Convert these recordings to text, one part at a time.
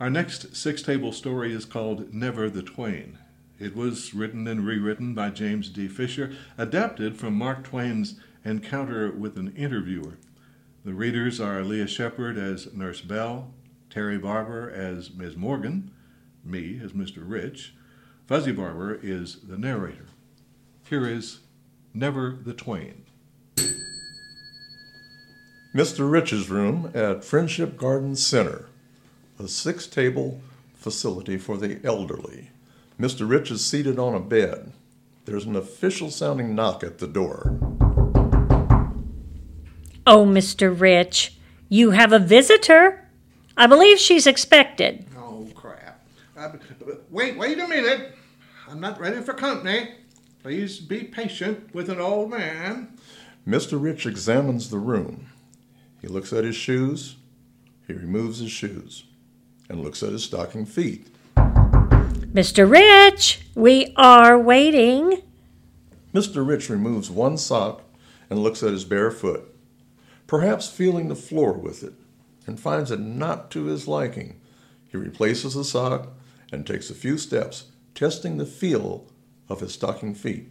Our next six table story is called Never the Twain. It was written and rewritten by James D. Fisher, adapted from Mark Twain's Encounter with an Interviewer. The readers are Leah Shepard as Nurse Bell, Terry Barber as Ms. Morgan, me as Mr. Rich. Fuzzy Barber is the narrator. Here is Never the Twain. Mr. Rich's room at Friendship Garden Center, a six table facility for the elderly. Mr. Rich is seated on a bed. There's an official sounding knock at the door. Oh, Mr. Rich, you have a visitor. I believe she's expected. Oh, crap. Uh, wait, wait a minute. I'm not ready for company. Please be patient with an old man. Mr. Rich examines the room. He looks at his shoes. He removes his shoes and looks at his stocking feet. Mr. Rich, we are waiting. Mr. Rich removes one sock and looks at his bare foot, perhaps feeling the floor with it, and finds it not to his liking. He replaces the sock and takes a few steps, testing the feel of his stocking feet.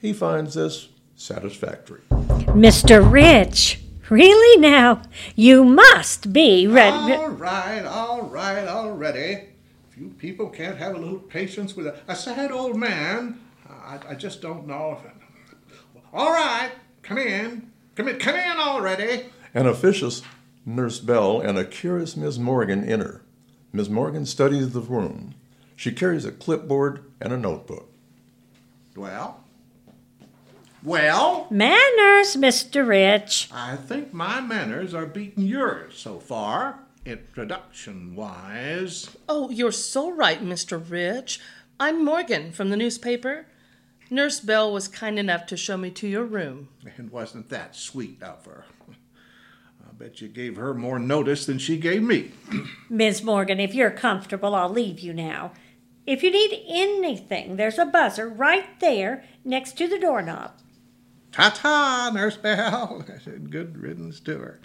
He finds this satisfactory. Mr. Rich, really now? You must be ready. All right, all right, already. If you people can't have a little patience with a, a sad old man, I, I just don't know if. All right, come in. Come in, come in already. An officious Nurse Bell and a curious Miss Morgan enter. Miss Morgan studies the room. She carries a clipboard and a notebook. Well? Well? Manners, Mr. Rich. I think my manners are beating yours so far, introduction wise. Oh, you're so right, Mr. Rich. I'm Morgan from the newspaper. Nurse Bell was kind enough to show me to your room. And wasn't that sweet of her? I bet you gave her more notice than she gave me. Miss Morgan, if you're comfortable, I'll leave you now. If you need anything, there's a buzzer right there next to the doorknob. Ta ta, Nurse Bell. I said, Good riddance to her.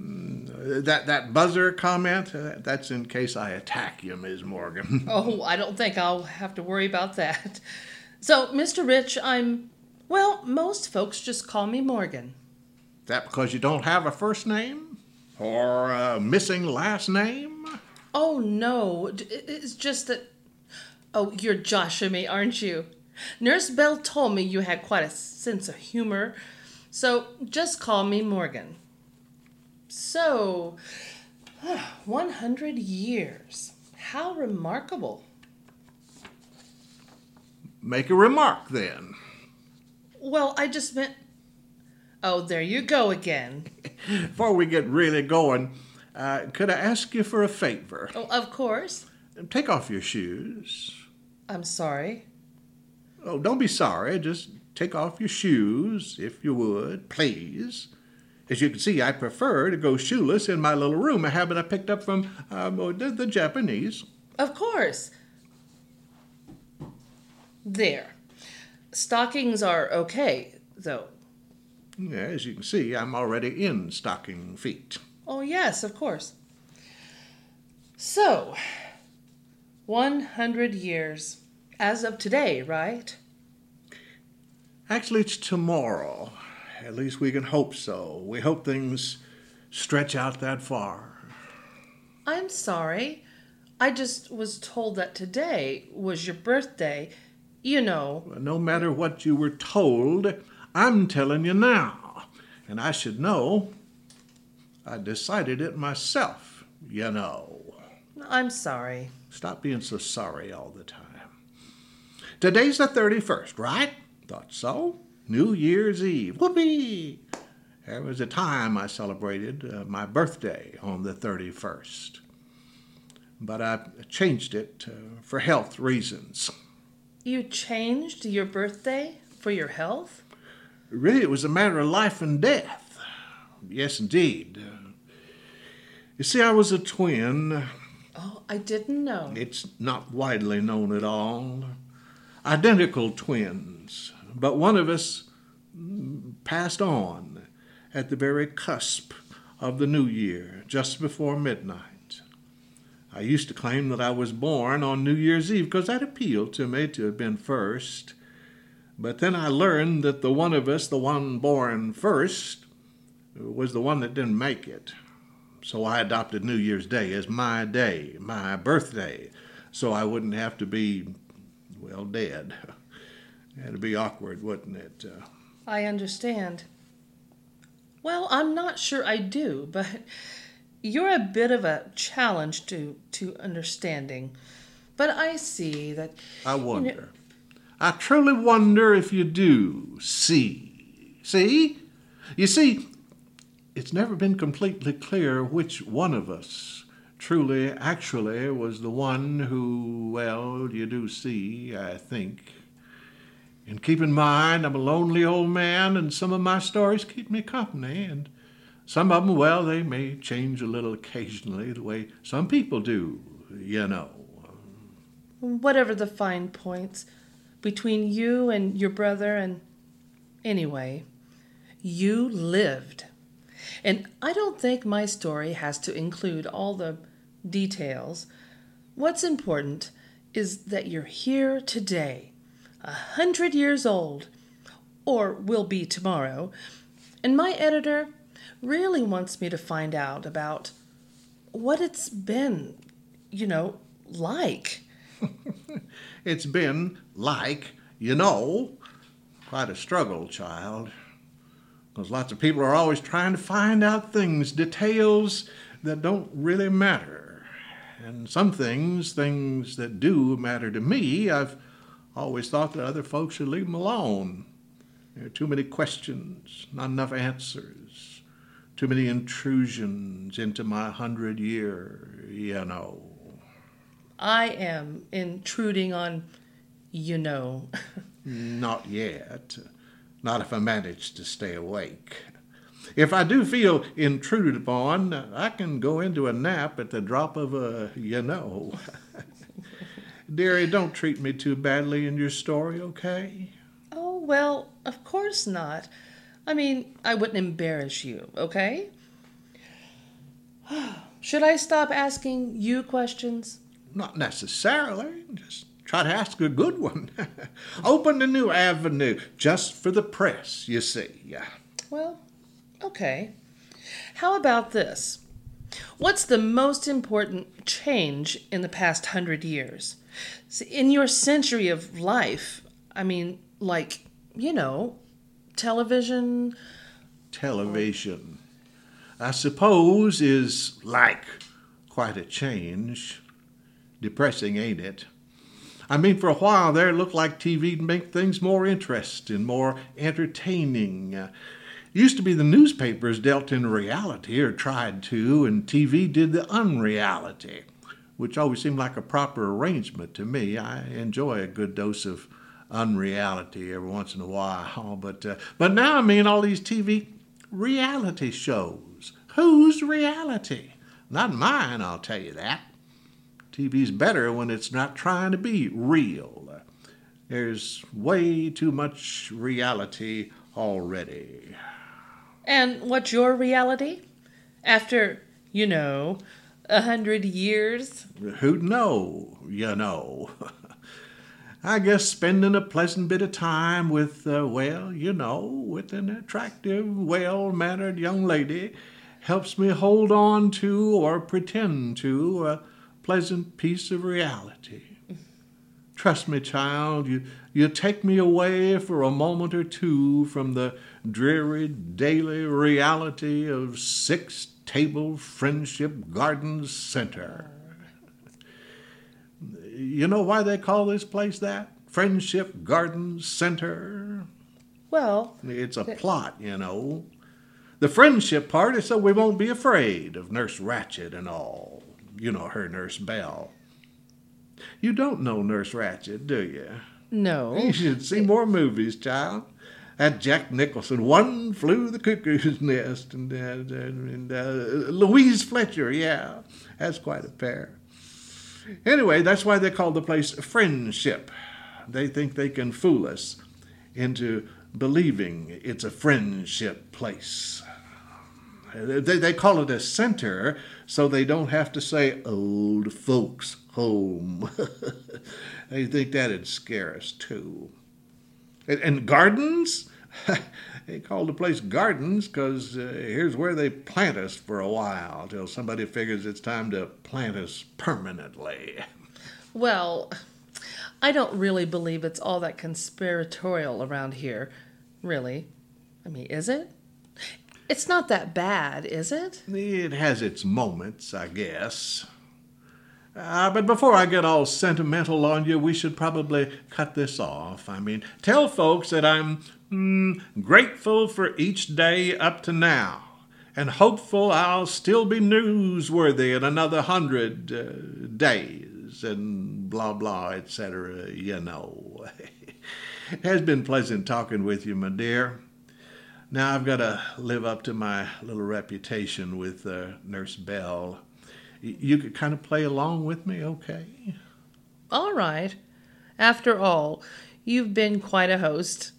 Mm, That that buzzer comment, uh, that's in case I attack you, Ms. Morgan. Oh, I don't think I'll have to worry about that. So, Mr. Rich, I'm. Well, most folks just call me Morgan. that because you don't have a first name? Or a missing last name? Oh, no. It's just that. Oh, you're joshing me, aren't you? Nurse Bell told me you had quite a sense of humor, so just call me Morgan. So, 100 years. How remarkable. Make a remark then. Well, I just meant. Oh, there you go again. Before we get really going, uh, could I ask you for a favor? Oh, of course. Take off your shoes. I'm sorry. Oh, don't be sorry. Just take off your shoes, if you would, please. As you can see, I prefer to go shoeless in my little room, a habit I picked up from um, oh, the, the Japanese. Of course. There. Stockings are okay, though. Yeah, as you can see, I'm already in stocking feet. Oh, yes, of course. So, 100 years. As of today, right? Actually, it's tomorrow. At least we can hope so. We hope things stretch out that far. I'm sorry. I just was told that today was your birthday. You know. No matter what you were told, I'm telling you now. And I should know. I decided it myself, you know. I'm sorry. Stop being so sorry all the time. Today's the 31st, right? Thought so. New Year's Eve. Whoopee! There was a time I celebrated uh, my birthday on the 31st. But I changed it uh, for health reasons. You changed your birthday for your health? Really, it was a matter of life and death. Yes, indeed. Uh, you see, I was a twin. Oh, I didn't know. It's not widely known at all. Identical twins, but one of us passed on at the very cusp of the new year, just before midnight. I used to claim that I was born on New Year's Eve because that appealed to me to have been first. But then I learned that the one of us, the one born first, was the one that didn't make it. So I adopted New Year's Day as my day, my birthday, so I wouldn't have to be, well, dead. It'd be awkward, wouldn't it? Uh, I understand. Well, I'm not sure I do, but you're a bit of a challenge to to understanding. But I see that I wonder. I truly wonder if you do see. See? You see, it's never been completely clear which one of us truly, actually, was the one who, well, you do see, I think. And keep in mind, I'm a lonely old man, and some of my stories keep me company, and some of them, well, they may change a little occasionally, the way some people do, you know. whatever the fine points between you and your brother and anyway, you lived. And I don't think my story has to include all the details. What's important is that you're here today, a hundred years old, or will be tomorrow, and my editor really wants me to find out about what it's been, you know, like. It's been like, you know, quite a struggle, child. Because lots of people are always trying to find out things, details that don't really matter. And some things, things that do matter to me, I've always thought that other folks should leave them alone. There are too many questions, not enough answers, too many intrusions into my hundred year, you know. I am intruding on, you know. Not yet. Not if I manage to stay awake. If I do feel intruded upon, I can go into a nap at the drop of a you know. Dearie, don't treat me too badly in your story, okay? oh, well, of course not. I mean, I wouldn't embarrass you, okay? Should I stop asking you questions? Not necessarily. Just try to ask a good one. Open a new avenue just for the press, you see. Well, okay. How about this? What's the most important change in the past hundred years? In your century of life, I mean, like, you know, television, Television, I suppose, is like quite a change. Depressing, ain't it? I mean, for a while there, it looked like TV'd make things more interesting, more entertaining. Used to be the newspapers dealt in reality, or tried to, and TV did the unreality, which always seemed like a proper arrangement to me. I enjoy a good dose of unreality every once in a while, but uh, but now I mean all these TV reality shows. Whose reality? Not mine, I'll tell you that. TV's better when it's not trying to be real. There's way too much reality already. And what's your reality? After, you know, a hundred years? Who'd know, you know? I guess spending a pleasant bit of time with, uh, well, you know, with an attractive, well mannered young lady helps me hold on to or pretend to a pleasant piece of reality. Trust me, child, you, you take me away for a moment or two from the dreary daily reality of Six Table Friendship Gardens Center. You know why they call this place that? Friendship Gardens Center. Well, It's a plot, you know. The friendship part is so we won't be afraid of Nurse Ratched and all. You know her, Nurse Bell. You don't know Nurse Ratched, do you? no. You should see more movies, child. That Jack Nicholson, One Flew the Cuckoo's Nest, and, uh, and uh, Louise Fletcher, yeah, that's quite a pair. Anyway, that's why they call the place Friendship. They think they can fool us into believing it's a friendship place. They, they call it a center so they don't have to say old folks home. they think that'd scare us too. And, and gardens? they call the place gardens because uh, here's where they plant us for a while till somebody figures it's time to plant us permanently. Well, I don't really believe it's all that conspiratorial around here. Really. I mean, is it? It's not that bad, is it? It has its moments, I guess. Uh, but before I get all sentimental on you, we should probably cut this off. I mean, tell folks that I'm mm, grateful for each day up to now, and hopeful I'll still be newsworthy in another hundred uh, days, and blah blah, etc. You know. it has been pleasant talking with you, my dear. Now I've got to live up to my little reputation with uh, Nurse Bell you could kind of play along with me, okay? All right. After all, you've been quite a host.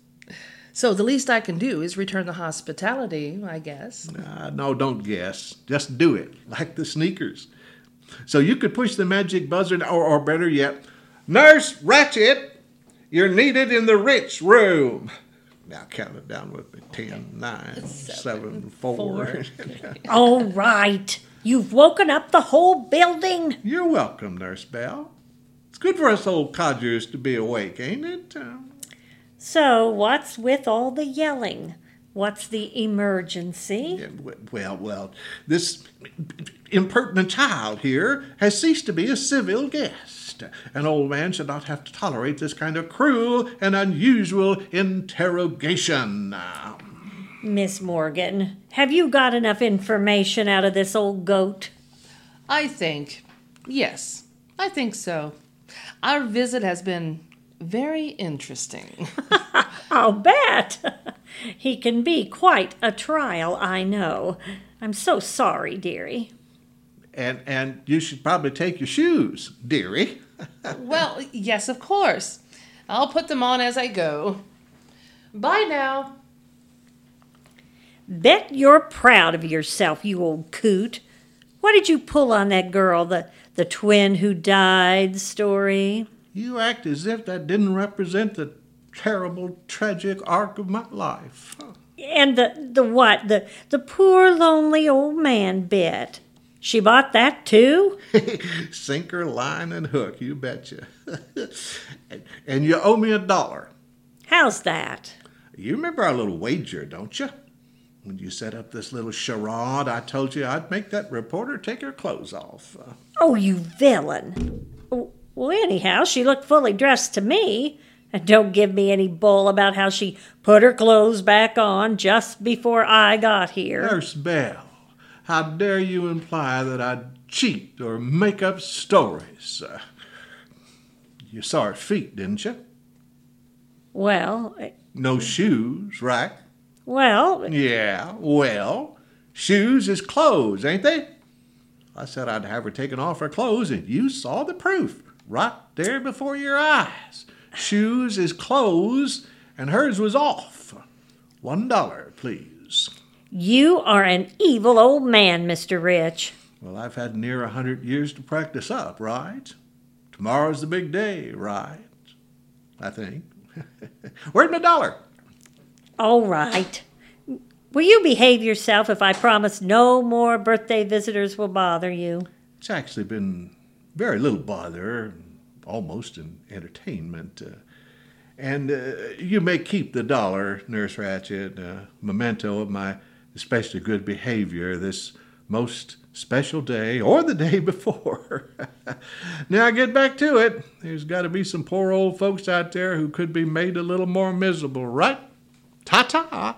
So the least I can do is return the hospitality, I guess. Uh, no, don't guess. Just do it, like the sneakers. So you could push the magic buzzer, or, or better yet, Nurse Ratched, you're needed in the rich room. Now count it down with me. Ten, nine, seven, four. four. All right. You've woken up the whole building. You're welcome, Nurse Bell. It's good for us old codgers to be awake, ain't it? So, what's with all the yelling? What's the emergency? well, well, this impertinent child here has ceased to be a civil guest. An old man should not have to tolerate this kind of cruel and unusual interrogation. Miss Morgan, have you got enough information out of this old goat? I think, yes, I think so. Our visit has been very interesting. I'll bet. he can be quite a trial, I know. I'm so sorry, dearie. and and you should probably take your shoes, dearie. well, yes, of course. I'll put them on as I go. Bye now. Bet you're proud of yourself, you old coot. What did you pull on that girl, the, the twin who died story? You act as if that didn't represent the terrible, tragic arc of my life. And the, the what? The, the poor, lonely old man bit. She bought that too? Sinker, line, and hook, you betcha. and, and you owe me a dollar. How's that? You remember our little wager, don't you? When you set up this little charade, I told you I'd make that reporter take her clothes off. Oh, you villain. Well, anyhow, she looked fully dressed to me. And don't give me any bull about how she put her clothes back on just before I got here. Nurse Bell, how dare you imply that I'd cheat or make up stories? Uh, you saw her feet, didn't you? Well, eh, No shoes, right? well, Yeah, well, shoes is clothes, ain't they? I said I'd have her taken off her clothes, and you saw the proof right there before your eyes. Shoes is clothes, and hers was off. One dollar, please. you are an evil old man, Mr. Rich. Well, I've had near a hundred years to practice up, right? Tomorrow's the big day, right? I think. Where's my dollar? All right. Will you behave yourself if I promise no more birthday visitors will bother you? It's actually been very little bother, almost an entertainment. Uh, and uh, you may keep the dollar, Nurse Ratched, a memento of my especially good behavior this most special day or the day before. now get back to it. There's got to be some poor old folks out there who could be made a little more miserable, right? Ta ta.